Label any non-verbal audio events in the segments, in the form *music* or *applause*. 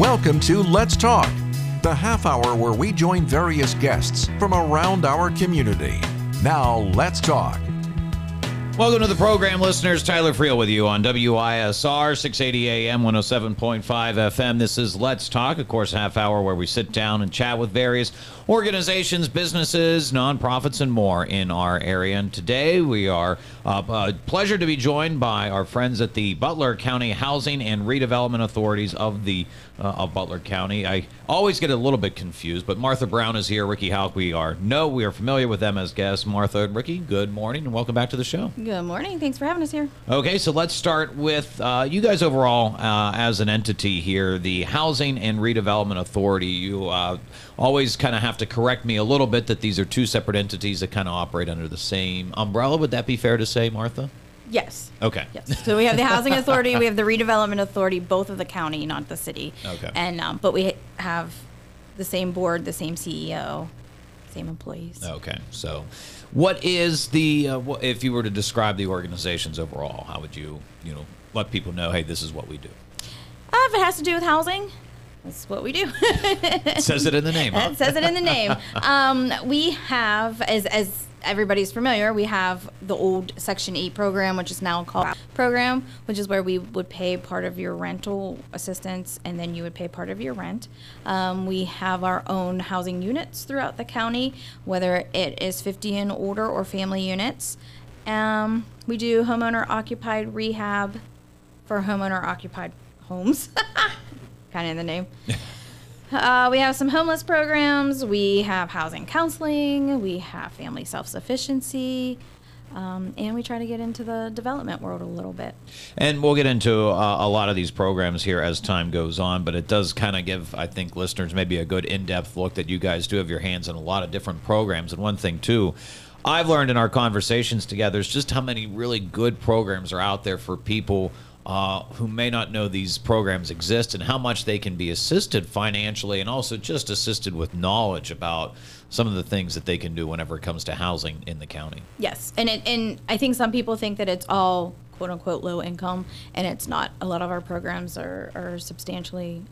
Welcome to Let's Talk, the half hour where we join various guests from around our community. Now, let's talk. Welcome to the program, listeners. Tyler Friel with you on WISR 680 AM 107.5 FM. This is Let's Talk, of course, half hour where we sit down and chat with various organizations, businesses, nonprofits, and more in our area. And today we are uh, uh, pleasure to be joined by our friends at the Butler County Housing and Redevelopment Authorities of the uh, of Butler County. I always get a little bit confused, but Martha Brown is here. Ricky Houk, we are no, we are familiar with them as guests. Martha and Ricky, good morning and welcome back to the show. Good morning. Thanks for having us here. Okay, so let's start with uh, you guys overall uh, as an entity here, the Housing and Redevelopment Authority. You uh, always kind of have to correct me a little bit that these are two separate entities that kind of operate under the same umbrella. Would that be fair to say, Martha? Yes. Okay. Yes. So we have the housing authority, we have the redevelopment authority, both of the county, not the city. Okay. And um, but we have the same board, the same CEO, same employees. Okay, so what is the uh, if you were to describe the organizations overall? How would you you know let people know? Hey, this is what we do. Uh, if it has to do with housing, that's what we do. It says it in the name. *laughs* Huh? It says it in the name. *laughs* Um, we have, as as everybody's familiar, we have the old Section Eight program, which is now called program, which is where we would pay part of your rental assistance, and then you would pay part of your rent. Um, we have our own housing units throughout the county, whether it is 50 and older or family units. Um, we do homeowner occupied rehab for homeowner occupied homes. *laughs* kind of in the name. *laughs* Uh, we have some homeless programs. We have housing counseling. We have family self sufficiency. Um, and we try to get into the development world a little bit. And we'll get into uh, a lot of these programs here as time goes on, but it does kind of give, I think, listeners maybe a good in depth look that you guys do have your hands in a lot of different programs. And one thing, too, I've learned in our conversations together is just how many really good programs are out there for people uh, who may not know these programs exist and how much they can be assisted financially and also just assisted with knowledge about some of the things that they can do whenever it comes to housing in the county. Yes, and it, and I think some people think that it's all quote unquote low income, and it's not. A lot of our programs are, are substantially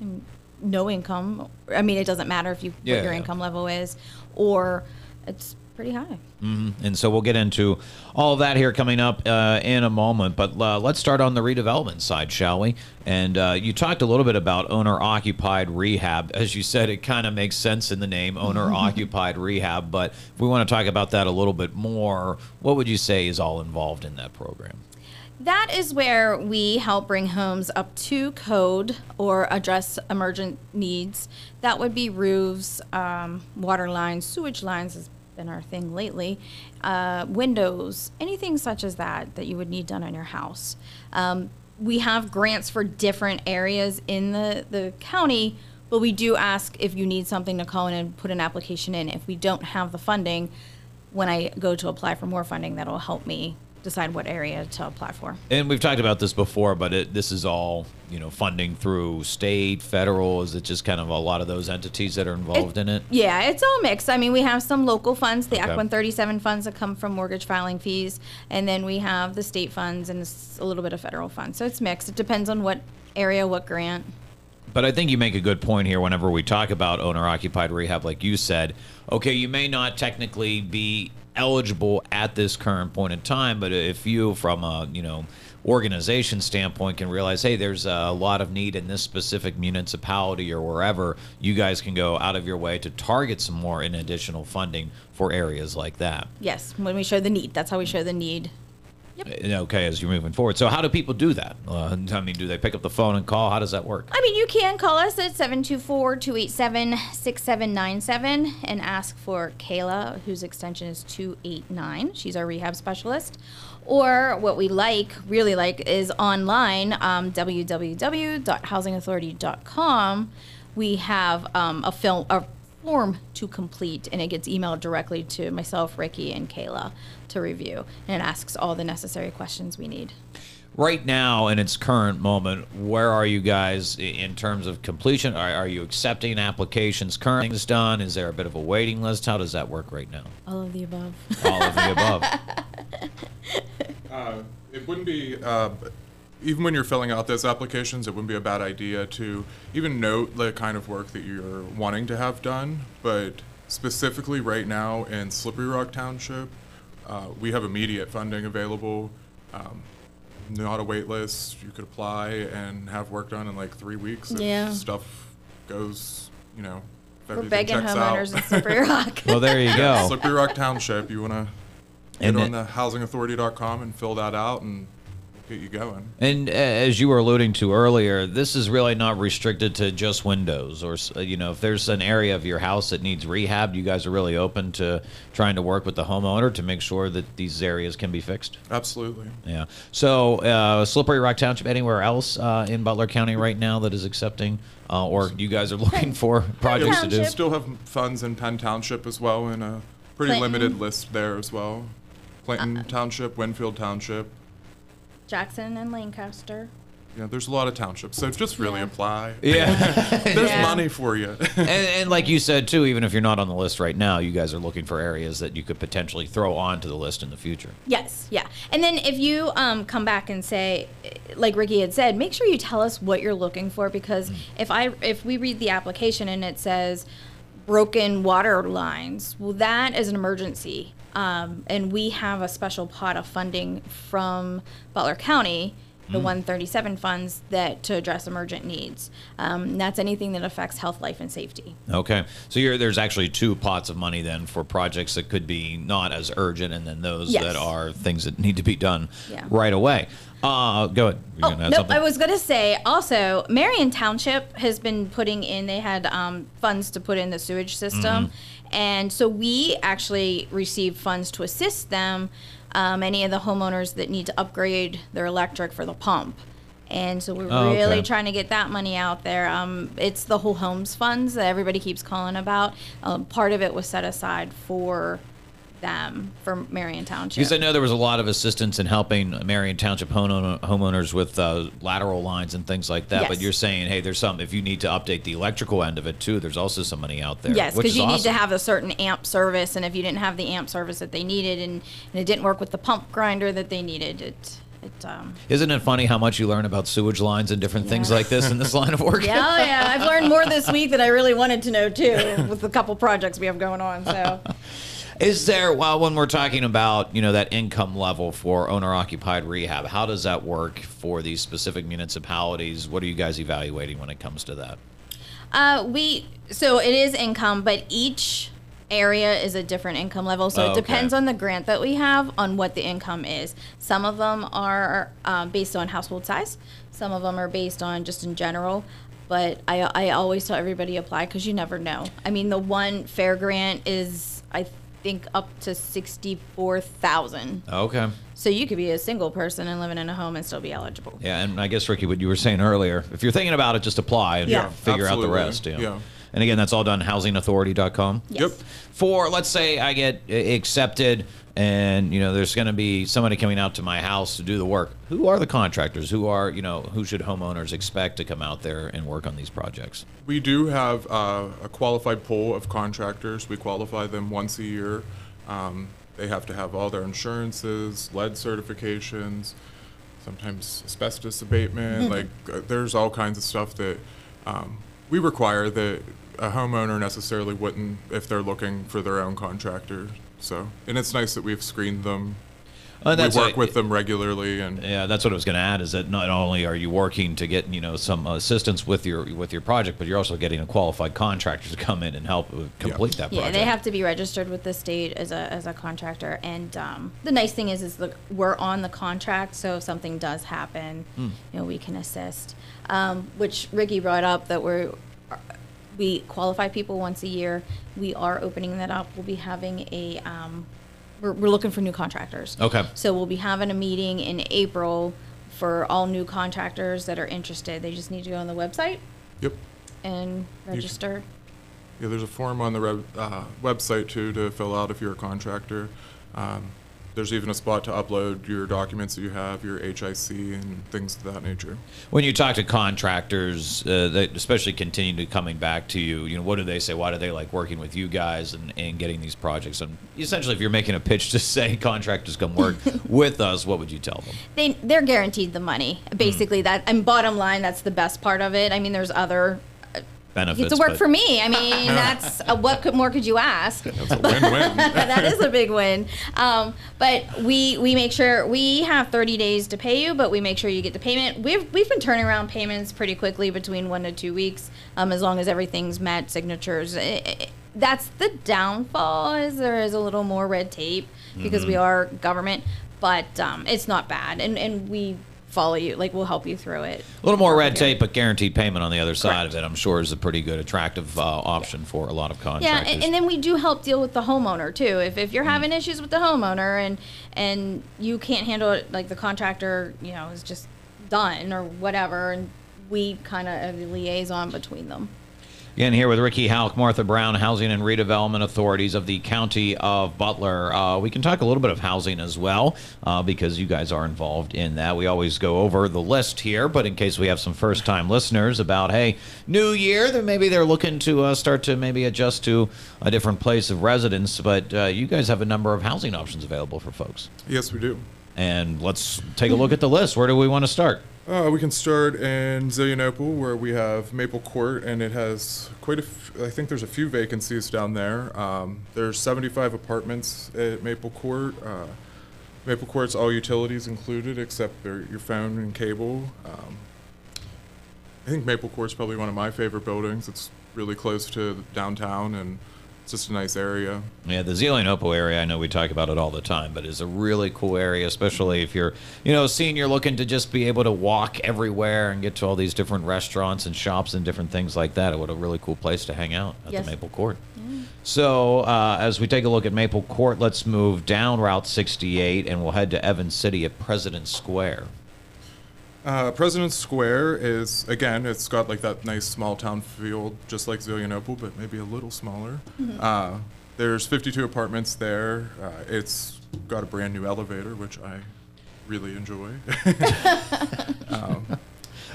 no income. I mean, it doesn't matter if you Yeah, what your yeah. income level is, or it's pretty high. And so we'll get into all that here coming up uh, in a moment. But uh, let's start on the redevelopment side, shall we? And uh, you talked a little bit about owner occupied rehab. As you said, it kind of makes sense in the name, owner occupied rehab. But if we want to talk about that a little bit more, what would you say is all involved in that program? That is where we help bring homes up to code or address emergent needs. That would be roofs, um, water lines, sewage lines been our thing lately, uh, windows, anything such as that that you would need done on your house. Um, we have grants for different areas in the, the county, but we do ask if you need something to call in and put an application in. If we don't have the funding, when I go to apply for more funding, that'll help me decide what area to apply for. And we've talked about this before, but it, this is all you know funding through state, federal. Is it just kind of a lot of those entities that are involved in it? Yeah, it's all mixed. I mean, we have some local funds, the Okay. Act 137 funds that come from mortgage filing fees, and then we have the state funds and a little bit of federal funds. So it's mixed. It depends on what area, what grant. But I think you make a good point here whenever we talk about owner occupied rehab, like you said. Okay, you may not technically be eligible at this current point in time, but if you, from a you know organization standpoint, can realize, hey, there's a lot of need in this specific municipality or wherever, you guys can go out of your way to target some more in additional funding for areas like that. Yes, when we show the need, that's how we show the need. Uh, Okay, as you're moving forward. So how do people do that? Uh, I mean, do they pick up the phone and call? How does that work? I mean, you can call us at 724-287-6797 and ask for Kayla, whose extension is 289. She's our rehab specialist. Or what we like, really like, is online, um, www.housingauthority.com. We have um, a film, a form to complete, and it gets emailed directly to myself, Ricky, and Kayla to review. And it asks all the necessary questions we need. Right now, in its current moment, where are you guys in terms of completion? Are, are you accepting applications? Current things done? Is there a bit of a waiting list? How does that work right now? All of the above. All of the above. *laughs* Uh, It wouldn't be uh, even when you're filling out those applications, it wouldn't be a bad idea to even note the kind of work that you're wanting to have done. But specifically, right now in Slippery Rock Township, uh, we have immediate funding available. Um, not a wait list. You could apply and have work done in like three weeks. If Yeah. Stuff goes, you know. if We're everything begging checks homeowners out. in Slippery *laughs* Rock. Well, there you go. Slippery Rock Township. You want to And get it- on the housingauthority.com and fill that out and get you going. And uh, as you were alluding to earlier, this is really not restricted to just windows, or uh, you know, if there's an area of your house that needs rehab, you guys are really open to trying to work with the homeowner to make sure that these areas can be fixed. Absolutely. Yeah. So, uh, Slippery Rock Township, anywhere else uh, in Butler County right now that is accepting, uh, or you guys are looking for *laughs* projects to do? Township. Still have funds in Penn Township as well, and a pretty Clinton. limited list there as well. Clinton Township, Winfield Township. Jackson and Lancaster. Yeah, there's a lot of townships, so just really Yeah. apply. *laughs* Yeah. *laughs* There's Yeah. money for you. and, and like you said too, even if you're not on the list right now, you guys are looking for areas that you could potentially throw onto the list in the future. Yes, yeah. And then if you um, come back and say, like Ricky had said, make sure you tell us what you're looking for because if I if we read the application and it says broken water lines, well, that is an emergency, um, and we have a special pot of funding from Butler County. The 137 funds that to address emergent needs. Um, that's anything that affects health, life, and safety. Okay, so you're, there's actually two pots of money then for projects that could be not as urgent, and then those Yes. that are things that need to be done Yeah. right away. Uh, go ahead. You're Oh, gonna no, something? I was going to say also, Marion Township has been putting in, they had um, funds to put in the sewage system. Mm-hmm. And so we actually received funds to assist them, um, any of the homeowners that need to upgrade their electric for the pump. And so we're Oh, really okay. trying to get that money out there. Um, it's the whole homes funds that everybody keeps calling about. Um, part of it was set aside for them, for Marion Township. Because I know there was a lot of assistance in helping Marion Township homeowners with uh, lateral lines and things like that. But you're saying, hey, there's some. If you need to update the electrical end of it too, there's also some money out there. Yes, because you need to have a certain amp service, and if you didn't have the amp service that they needed, and, and it didn't work with the pump grinder that they needed, it, it, um. Isn't it funny how much you learn about sewage lines and different things like this in this line of work? *laughs* Yeah, oh yeah, I've learned more this week than I really wanted to know too, *laughs* with a couple projects we have going on. So, Is there, well, when we're talking about, you know, that income level for owner occupied rehab, how does that work for these specific municipalities? What are you guys evaluating when it comes to that? uh, we so it is income, but each area is a different income level. So Oh, it okay. depends on the grant that we have on what the income is. Some of them are um, based on household size. Some of them are based on just in general. But I, I always tell everybody apply because you never know. I mean, the one fair grant is I think up to sixty four thousand. Okay. So you could be a single person and living in a home and still be eligible. Yeah, and I guess, Ricky, what you were saying earlier, if you're thinking about it, just apply and Yeah. figure out the Absolutely. rest. Yeah. Yeah. And again, that's all done housingauthority.com. Yes. Yep. For, let's say I get uh, accepted and, you know, there's going to be somebody coming out to my house to do the work. Who are the contractors? Who are, you know, who should homeowners expect to come out there and work on these projects? We do have uh, a qualified pool of contractors. We qualify them once a year. Um, they have to have all their insurances, lead certifications, sometimes asbestos abatement. like, uh, there's all kinds of stuff that um, we require that a homeowner necessarily wouldn't if they're looking for their own contractor. So, and it's nice that we've screened them. Uh, we work a- with them regularly, and Yeah, that's what I was going to add. Is that not only are you working to get you know some assistance with your with your project, but you're also getting a qualified contractor to come in and help uh, complete that Yeah, they have to be registered with the state as a, as a contractor. And um, the nice thing is, is the, we're on the contract, so if something does happen, Hmm. you know, we can assist. Um, which Ricky brought up that we're we qualify people once a year. We are opening that up. We'll be having a um, we're, we're looking for new contractors. Okay. So we'll be having a meeting in April for all new contractors that are interested. They just need to go on the website yep. and register. Yeah, there's a form on the web, uh, website too to fill out if you're a contractor. Um, there's even a spot to upload your documents that you have, your HIC and things of that nature. When you talk to contractors, uh, that especially continue to coming back to you, you know, what do they say? Why do they like working with you guys and, and getting these projects? And essentially, if you're making a pitch *laughs* to say contractors come work *laughs* with us, what would you tell them? they they're guaranteed the money. Basically, that and bottom line, that's the best part of it. I mean, there's other. Benefits. It's a work but- for me. I mean, *laughs* that's uh, what could, more could you ask? It's a win-win. *laughs* that is a big win. Um, but we we make sure we have 30 days to pay you, but we make sure you get the payment. We've we've been turning around payments pretty quickly, between one to two weeks, um, as long as everything's met, signatures. I- I- that's the downfall. Is there is a little more red tape because we are government, but um, it's not bad, and and we follow you. Like we'll help you through it. A little more red tape, but guaranteed payment on the other side Correct. of it, I'm sure, is a pretty good, attractive uh, option for a lot of Yeah, contractors. and, and then we do help deal with the homeowner too. If, if you're Mm. having issues with the homeowner and and you can't handle it, like the contractor, you know, is just done or whatever, and we kind of a liaison between them. Again, here with Ricky Houk, Martha Brown, Housing and Redevelopment Authorities of the County of Butler. Uh, we can talk a little bit of housing as well uh, because you guys are involved in that. We always go over the list here, but in case we have some first time listeners about, hey, new year, then maybe they're looking to uh, start to maybe adjust to a different place of residence. But uh, you guys have a number of housing options available for folks. yes, we do. And let's take a look at the list. Where do we want to start? Uh, we can start in Zelienople, where we have Maple Court, and it has quite a. F- I think there's a few vacancies down there. Um, there's 75 apartments at Maple Court. Uh, Maple Court's all utilities included, except your phone and cable. Um, I think Maple Court's probably one of my favorite buildings. It's really close to downtown, and it's just a nice area. Yeah, the Zelienople area, I know we talk about it all the time, but it's a really cool area, especially if you're, you know, senior looking to just be able to walk everywhere and get to all these different restaurants and shops and different things like that. What a really cool place to hang out at Yes. the Maple Court. So, uh, as we take a look at Maple Court, let's move down Route 68 and we'll head to Evan City at President Square. Uh, President Square is again, it's got like that nice small town feel, just like Zelienople, but maybe a little smaller. Uh, there's 52 apartments there. Uh, it's got a brand new elevator, which I really enjoy. *laughs*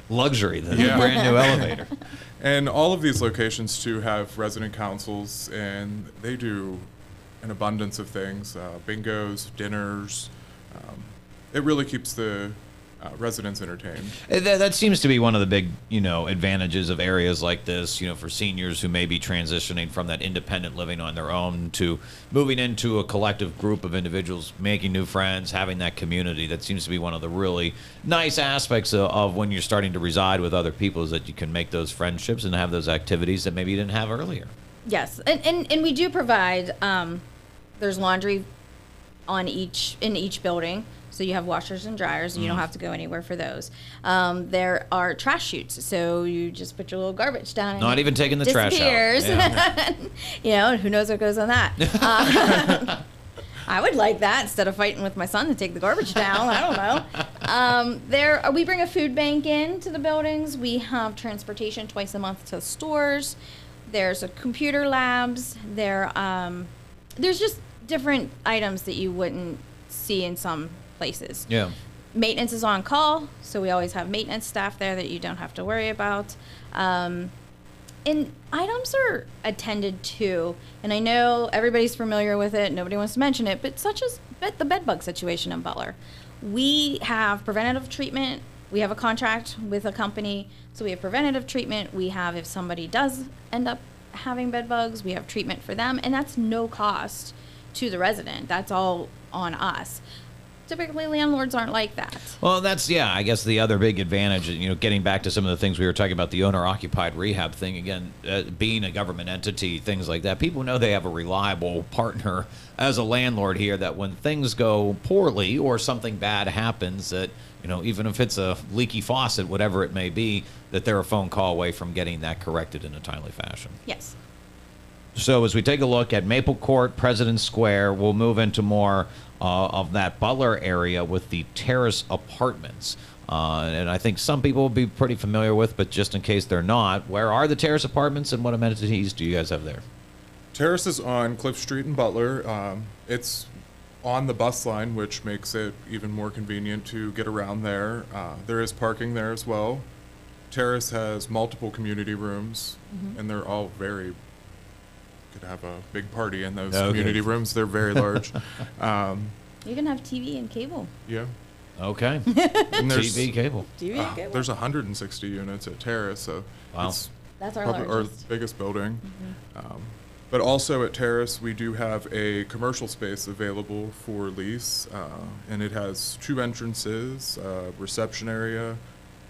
Luxury, the Yeah. brand new elevator. *laughs* and all of these locations too have resident councils, and they do an abundance of things: uh, bingos, dinners. Um, it really keeps the uh, residents entertained. Uh, That, that seems to be one of the big, you know, advantages of areas like this, you know, for seniors who may be transitioning from that independent living on their own to moving into a collective group of individuals, making new friends, having that community. That seems to be one of the really nice aspects of, of when you're starting to reside with other people is that you can make those friendships and have those activities that maybe you didn't have earlier. Yes, and and, and we do provide. Um, there's laundry on each in each building, so you have washers and dryers, and you don't have to go anywhere for those. Um, there are trash chutes, so you just put your little garbage down. and Not even taking the trash out. disappears. Yeah. *laughs* you know, who knows what goes on that. *laughs* Uh, *laughs* I would like that instead of fighting with my son to take the garbage down. I don't know. Um, there, we bring a food bank in to the buildings. We have transportation twice a month to stores. There's a computer labs. There, um, there's just different items that you wouldn't see in some places. Yeah. Maintenance is on call, so we always have maintenance staff there that you don't have to worry about. Um, and items are attended to, and I know everybody's familiar with it. Nobody wants to mention it, but such as the bed bug situation in Butler, we have preventative treatment. We have a contract with a company, so we have preventative treatment. We have if somebody does end up having bed bugs, we have treatment for them, and that's no cost to the resident. That's all on us. Typically, landlords aren't like that. Well, that's yeah. I guess the other big advantage, you know, getting back to some of the things we were talking about, the owner-occupied rehab thing again, uh, being a government entity, things like that. People know they have a reliable partner as a landlord here. That when things go poorly or something bad happens, that you know, even if it's a leaky faucet, whatever it may be, that they're a phone call away from getting that corrected in a timely fashion. Yes. So as we take a look at Maple Court, President Square, we'll move into more uh, of that Butler area with the Terrace Apartments. Uh, and I think some people will be pretty familiar with, but just in case they're not, where are the Terrace Apartments and what amenities do you guys have there? Terrace is on Cliff Street in Butler. Um, it's on the bus line, which makes it even more convenient to get around there. Uh, there is parking there as well. Terrace has multiple community rooms, and they're all very. Could have a big party in those Okay. community rooms. They're very *laughs* large. um, You can have TV and cable. yeah, Okay. *laughs* and there's TV cable. TV uh, there's 160 units at Terrace, so Wow. it's That's our probably our largest. Mm-hmm. biggest building. Um, but also at Terrace, we do have a commercial space available for lease, uh, and it has two entrances, uh, reception area,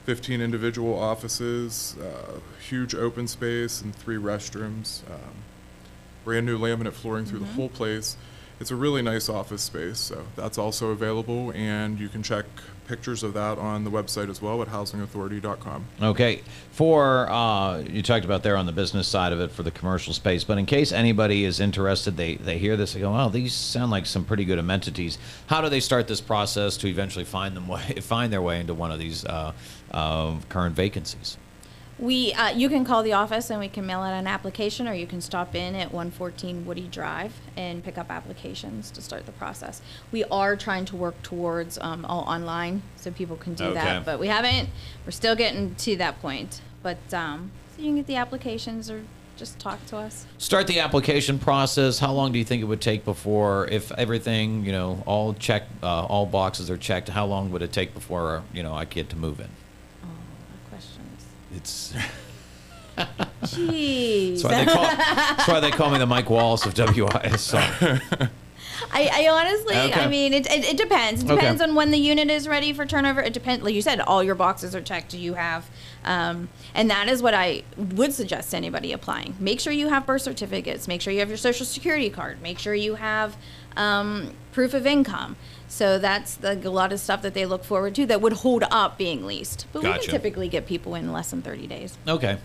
15 individual offices, uh, huge open space, and three restrooms. Um, brand new laminate flooring through Mm-hmm. the whole place. It's a really nice office space, so that's also available, and you can check pictures of that on the website as well at housingauthority.com. Okay. For uh, you talked about there on the business side of it for the commercial space, but in case anybody is interested, they they hear this, they go, "Oh, these sound like some pretty good amenities." How do they start this process to eventually find them way, *laughs* find their way into one of these uh, uh, current vacancies? We, uh, you can call the office and we can mail out an application, or you can stop in at 114 Woody Drive and pick up applications to start the process. We are trying to work towards um, all online, so people can do Okay. that, but we haven't. We're still getting to that point. But um, so you can get the applications or just talk to us. Start the application process. How long do you think it would take before, if everything, you know, all check, uh, all boxes are checked? How long would it take before, you know, I get to move in? Questions. It's *laughs* Jeez. that's why they call, that's why they call me the Mike Wallace of WISR. *laughs* I, I honestly, Okay. I mean, it, it, it depends. It Okay. depends on when the unit is ready for turnover. It depends, like you said, all your boxes are checked. Do you have, um, and that is what I would suggest to anybody applying. Make sure you have birth certificates. Make sure you have your social security card. Make sure you have um, proof of income. So that's the, a lot of stuff that they look forward to that would hold up being leased. But we can typically get people in less than 30 days. Okay.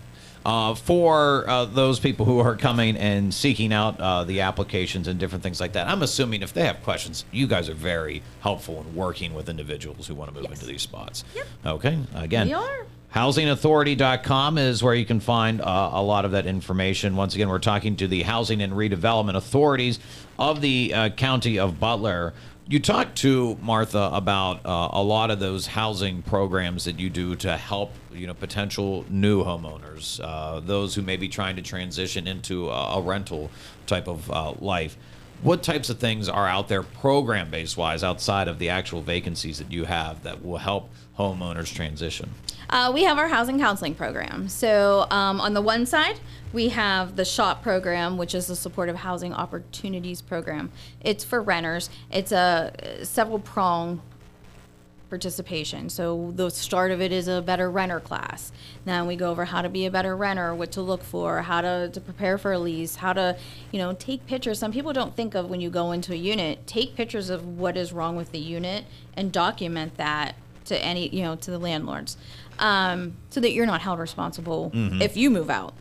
Uh, for uh, those people who are coming and seeking out uh, the applications and different things like that, I'm assuming if they have questions, you guys are very helpful in working with individuals who want to move Yes. into these spots. Yep. Okay. Again, We are. housingauthority.com is where you can find uh, a lot of that information. Once again, we're talking to the housing and redevelopment authorities of the uh, county of Butler. You talked to Martha about uh, a lot of those housing programs that you do to help, you know, potential new homeowners, uh, those who may be trying to transition into a, a rental type of uh, life. What types of things are out there, program based wise, outside of the actual vacancies that you have that will help homeowners transition? Uh, we have our housing counseling program. So um, on the one side, we have the SHOP program, which is the Supportive Housing Opportunities Program. It's for renters. It's a several prong participation. So the start of it is a better renter class. Then we go over how to be a better renter, what to look for, how to, to prepare for a lease, how to, you know, take pictures. Some people don't think of when you go into a unit, take pictures of what is wrong with the unit and document that to any, you know, to the landlords. Um, so that you're not held responsible if you move out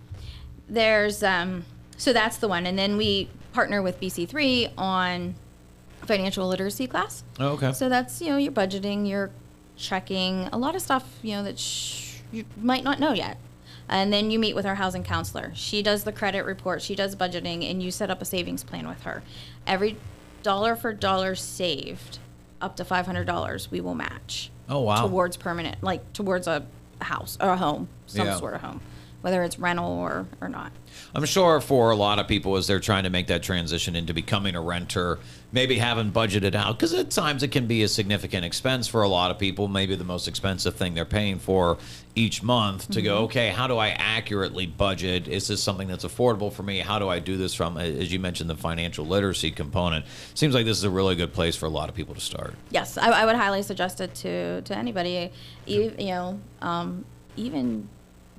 there's um so that's the one and then we partner with bc3 on financial literacy class Oh, okay. so that's you know your budgeting your checking a lot of stuff you know that sh- you might not know yet and then you meet with our housing counselor she does the credit report she does budgeting and you set up a savings plan with her every dollar for dollar saved up to $500 we will match Oh, wow. towards permanent like towards a house or a home some Yeah. sort of home whether it's rental or or not I'm sure for a lot of people, as they're trying to make that transition into becoming a renter, maybe haven't budgeted out because at times it can be a significant expense for a lot of people. Maybe the most expensive thing they're paying for each month to go, okay, how do I accurately budget? Is this something that's affordable for me? How do I do this from, as you mentioned, the financial literacy component? Seems like this is a really good place for a lot of people to start. Yes, I, I would highly suggest it to to anybody, e- you know, um, even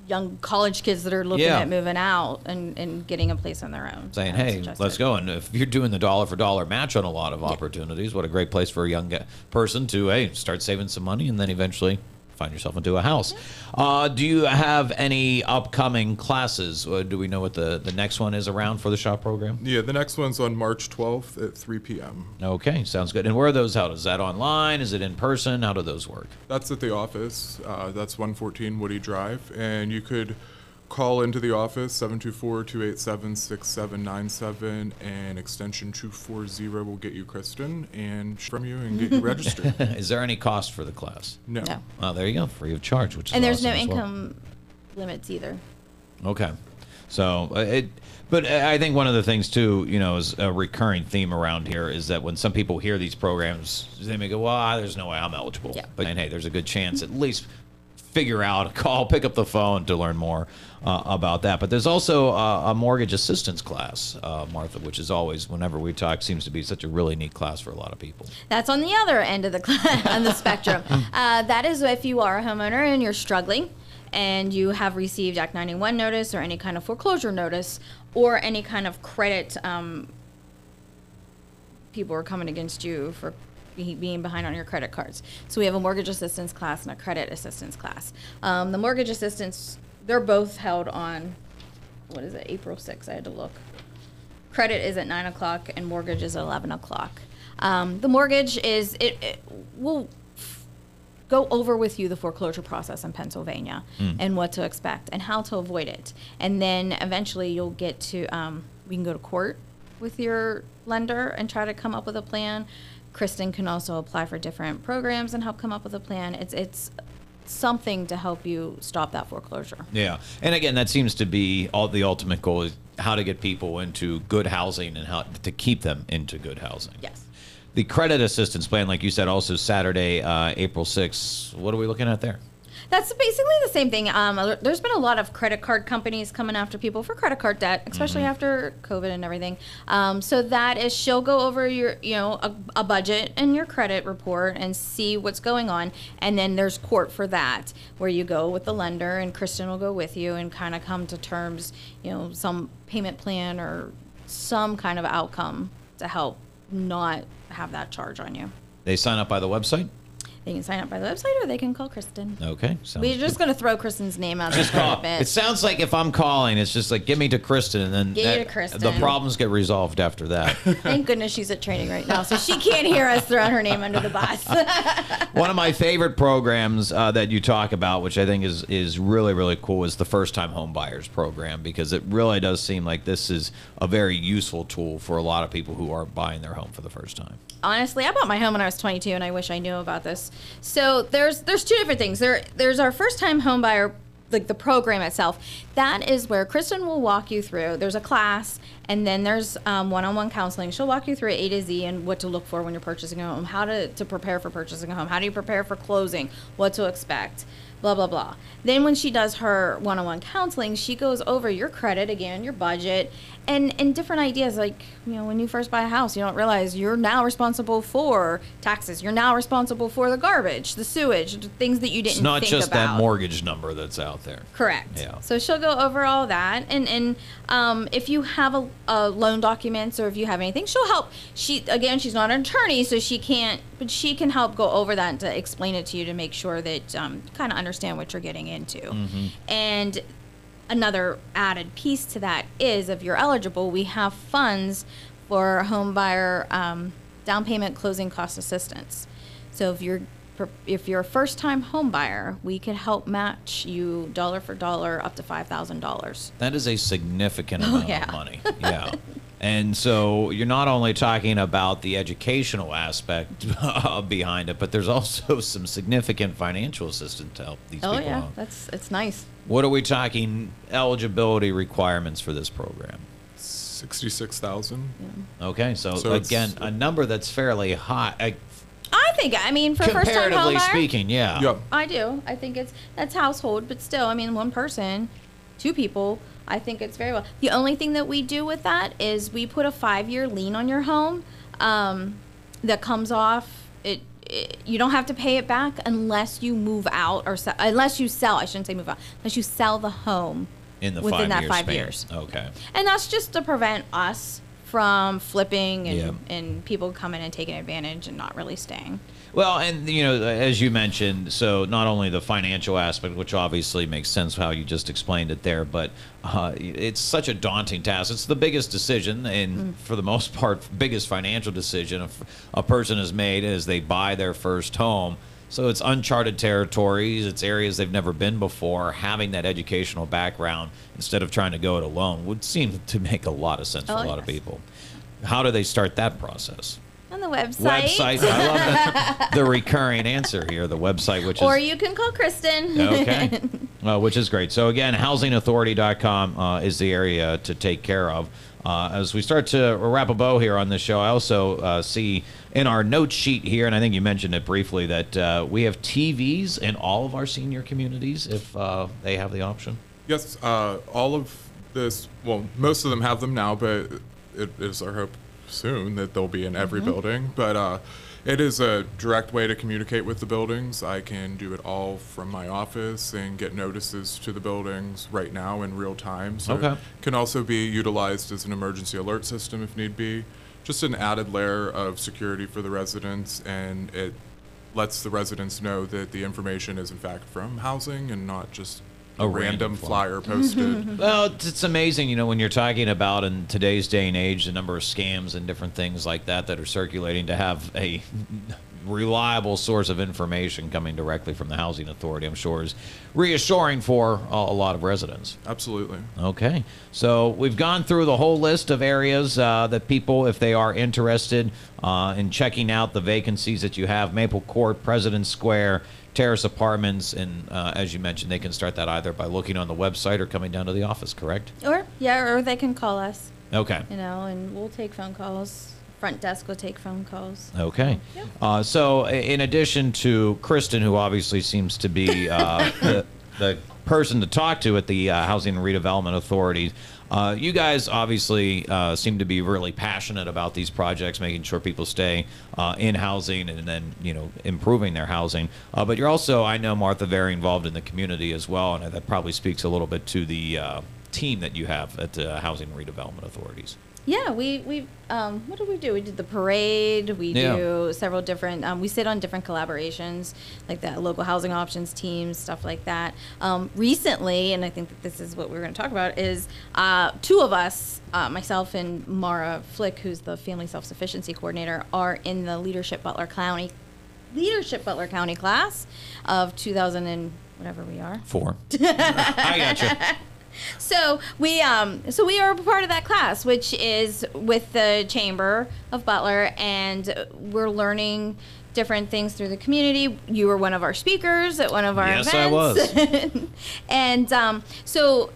young college kids that are looking Yeah. at moving out and, and getting a place on their own. saying, "Hey, let's go." And if you're doing the dollar for dollar match on a lot of opportunities, what a great place for a young uh, person to hey start saving some money and then eventually find yourself into a house. Uh, do you have any upcoming classes? Uh, do we know what the the next one is around for the shop program? Yeah, the next one's on March 12th at 3 p.m. Okay, sounds good. And where are those out? Is that online? Is it in person? How do those work? That's at the office. Uh, that's 114 Woody Drive, and you could call into the office 724-287-6797 and extension 240 will get you Kristen and from you and get you registered. *laughs* Is there any cost for the class? No. No. Oh, there you go, free of charge, which is And there's no awesome as well. income limits either. Okay. So uh, it, but I think one of the things too, you know, is a recurring theme around here is that when some people hear these programs, they may go, "Well, ah, there's no way I'm eligible." Yeah. But and, hey, there's a good chance at least figure out, *laughs* call, pick up the phone to learn more uh, about that. But there's also uh, a mortgage assistance class, uh, Martha, which is always, whenever we talk, seems to be such a really neat class for a lot of people. That's on the other end of the *laughs* on the spectrum. Uh, that is if you are a homeowner and you're struggling, and you have received Act 91 notice or any kind of foreclosure notice or any kind of credit. Um, people are coming against you for be- being behind on your credit cards. So we have a mortgage assistance class and a credit assistance class. Um, the mortgage assistance, they're both held on, what is it, April 6th? I had to look. Credit is at 9 o'clock and mortgage is at 11 o'clock. Um, the mortgage is, it, it will f- go over with you the foreclosure process in Pennsylvania and what to expect and how to avoid it. And then eventually you'll get to, um, we can go to court with your lender and try to come up with a plan. Kristen can also apply for different programs and help come up with a plan. It's, it's something to help you stop that foreclosure. Yeah, and again, that seems to be all the ultimate goal is how to get people into good housing and how to keep them into good housing. Yes. The credit assistance plan, like you said, also Saturday, uh, April 6th. What are we looking at there? That's basically the same thing. Um, there's been a lot of credit card companies coming after people for credit card debt, especially after COVID and everything. Um, so that is she'll go over your, you know, a, a budget and your credit report and see what's going on, and then there's court for that, where you go with the lender and Kristen will go with you and kind of come to terms, you know, some payment plan or some kind of outcome to help not have that charge on you. They sign up by the website. They can sign up by the website or they can call Kristen. Okay, sounds We're just going to throw Kristen's name out there Just call. bit. It sounds like if I'm calling, it's just like give me to Kristen, and then Get you to Kristen. the problems get resolved after that. *laughs* Thank goodness she's at training right now, so she can't hear us throwing her name under the bus. *laughs* One of my favorite programs uh, that you talk about, which I think is is really really cool, is the first time home buyers program because it really does seem like this is a very useful tool for a lot of people who are buying their home for the first time. Honestly, I bought my home when I was 22, and I wish I knew about this. So there's there's two different things. There there's our first time home buyer like the program itself that is where kristen will walk you through there's a class and then there's um, one-on-one counseling she'll walk you through a to z and what to look for when you're purchasing a home how to, to prepare for purchasing a home how do you prepare for closing what to expect blah blah blah then when she does her one-on-one counseling she goes over your credit again your budget and and different ideas like you know when you first buy a house you don't realize you're now responsible for taxes you're now responsible for the garbage the sewage the things that you didn't It's not just about. that mortgage number that's out there. Correct. Yeah. So she'll go over all that, and and um, if you have a, a loan documents or if you have anything, she'll help. She again, she's not an attorney, so she can't, but she can help go over that and to explain it to you to make sure that um, kind of understand what you're getting into. Mm-hmm. And another added piece to that is if you're eligible, we have funds for home buyer um, down payment closing cost assistance. So if you're if you're a first time home buyer, we could help match you dollar for dollar up to five thousand dollars. That is a significant *laughs* oh, amount Oh, yeah. of money. *laughs* Yeah. And so you're not only talking about the educational aspect *laughs* behind it, but there's also some significant financial assistance to help these Oh people Oh yeah, out. that's it's nice. What are we talking eligibility requirements for this program? Sixty-six thousand. Okay, so, So again, a number that's fairly high, I think I mean for first time home comparatively buyer, speaking. Yeah. Yep. I do. I think it's that's household, but still, I mean, one person, two people. I think it's very well. The only thing that we do with that is we put a five-year lien on your home um, that comes off. It, it you don't have to pay it back unless you move out or se- unless you sell. I shouldn't say move out. Unless you sell the home In the within that five-year five span. years. Okay. And that's just to prevent us from flipping and, Yeah. and people coming and taking advantage and not really staying. Well, and you know, as you mentioned, so not only the financial aspect, which obviously makes sense how you just explained it there, but uh, it's such a daunting task. It's the biggest decision, and for the most part, biggest financial decision a, a person has made as they buy their first home. So it's uncharted territories. It's areas they've never been before. Having that educational background instead of trying to go it alone would seem to make a lot of sense for Oh, a lot of people. How do they start that process? On the website. Website. I love the, *laughs* the recurring answer here. The website, which is Or is you can call Kristen. okay, *laughs* uh, which is great. So again, housingauthority.com uh, is the area to take care of. Uh, as we start to wrap a bow here on this show, I also uh, see in our note sheet here, and I think you mentioned it briefly, that uh, we have TVs in all of our senior communities if uh, they have the option. Yes, uh, all of this, well, most of them have them now, but it is our hope soon that they'll be in every building. But uh, it is a direct way to communicate with the buildings. I can do it all from my office and get notices to the buildings right now in real time. So Okay. it can also be utilized as an emergency alert system if need be. Just an added layer of security for the residents, and it lets the residents know that the information is in fact from housing and not just A a, random random, flyer. flyer posted. *laughs* Well, it's, it's amazing, you know, when you're talking about in today's day and age the number of scams and different things like that that are circulating to have a reliable source of information coming directly from the housing authority, I'm sure is reassuring for a, a lot of residents. Absolutely. Okay, so we've gone through the whole list of areas uh, that people, if they are interested uh, in checking out the vacancies that you have, Maple Court, President Square, Terrace Apartments, and uh, as you mentioned, they can start that either by looking on the website or coming down to the office. Correct? Or yeah, or they can call us. Okay. You know, and we'll take phone calls. Front desk will take phone calls. Okay. Uh, so, in addition to Kristen, who obviously seems to be uh, *laughs* the, the person to talk to at the uh, Housing and Redevelopment Authority, uh, you guys obviously uh, seem to be really passionate about these projects, making sure people stay uh, in housing and then you know improving their housing. Uh, but you're also, I know, Martha, very involved in the community as well, and that probably speaks a little bit to the uh, team that you have at the Housing and Redevelopment Authorities. Yeah, we we um, what do we do? We did the parade. We Yeah. do several different. Um, we sit on different collaborations, like the local housing options teams, stuff like that. Um, recently, and I think that this is what we're going to talk about, is uh, two of us, uh, myself and Mara Flick, who's the family self sufficiency coordinator, are in the leadership Butler County, leadership Butler County class of 2000 and whatever we are. Four. *laughs* I got you. So we um so we are a part of that class, which is with the Chamber of Butler, and we're learning different things through the community. You were one of our speakers at one of our Yes, I events. *laughs* and um, so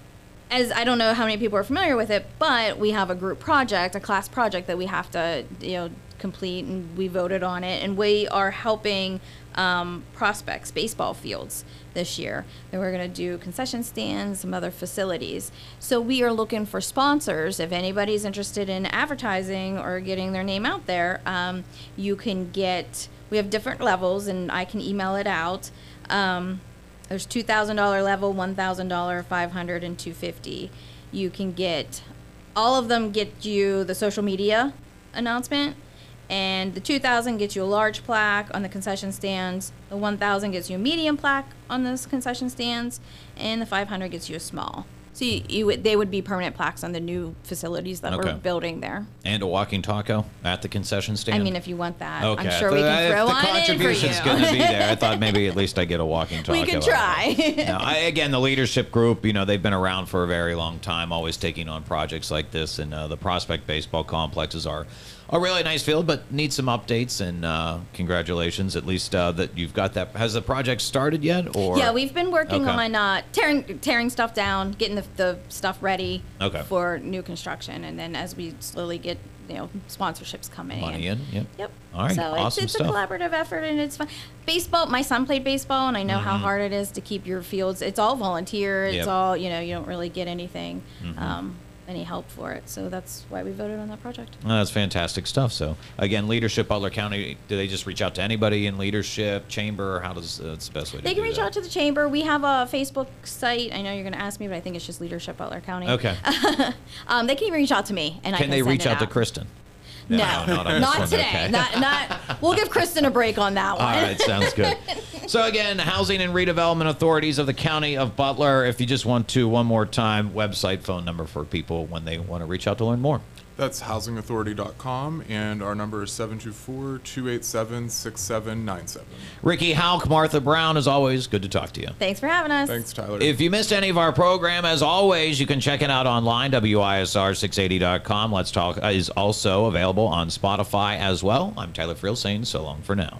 as I don't know how many people are familiar with it, but we have a group project, a class project that we have to, you know, complete, and we voted on it, and we are helping um, prospects baseball fields this year. And we're going to do concession stands, some other facilities. So we are looking for sponsors. If anybody's interested in advertising or getting their name out there, um, you can get. We have different levels, and I can email it out. Um, there's two thousand dollar level, one thousand dollar, five hundred, and two fifty. You can get all of them get you the social media announcement, and the two thousand gets you a large plaque on the concession stands. The one thousand gets you a medium plaque on those concession stands, and the five hundred gets you a small. So you, you they would be permanent plaques on the new facilities that Okay. we're building there. And a walking taco at the concession stand. I mean, if you want that, okay, I'm sure we can throw the on contribution's going to be there. I thought maybe at least I get a walking *laughs* taco. We can out of it. try. Now, I, again, the leadership group, you know, they've been around for a very long time, always taking on projects like this. And uh, the Prospect Baseball Complexes are a really nice field, but need some updates. And uh, congratulations, at least uh, that you've got that. Has the project started yet? Or Yeah, we've been working Okay. on uh, tearing tearing stuff down, getting the, the stuff ready Okay. for new construction, and then as we slowly get you know sponsorships coming money in. Yep. Yep. All right. So awesome it's, it's a collaborative effort and it's fun. Baseball. My son played baseball, and I know Mm-hmm. how hard it is to keep your fields. It's all volunteer. It's Yep. Mm-hmm. all you know. You don't really get anything, um, any help for it. So that's why we voted on that project. Oh, that's fantastic stuff. So again, leadership Butler County. Do they just reach out to anybody in leadership chamber? Or How does that's the best way to They can reach that? out to the chamber. We have a Facebook site. I know you're going to ask me, but I think it's just Leadership Butler County. Okay. *laughs* Um, they can even reach out to me, and I Can can they reach it out to Kristen? No, No, not not today. okay. Not not. We'll give Kristen a break on that one. All right, sounds good. *laughs* So again, housing and redevelopment authorities of the county of Butler. If you just want to, one more time, website, phone number for people when they want to reach out to learn more. That's housingauthority.com, and our number is 724 287 6797. Ricky Houk, Martha Brown, as always, good to talk to you. Thanks for having us. Thanks, Tyler. If you missed any of our program, as always, you can check it out online, WISR680.com. Let's Talk is also available on Spotify as well. I'm Tyler Friel saying so long for now.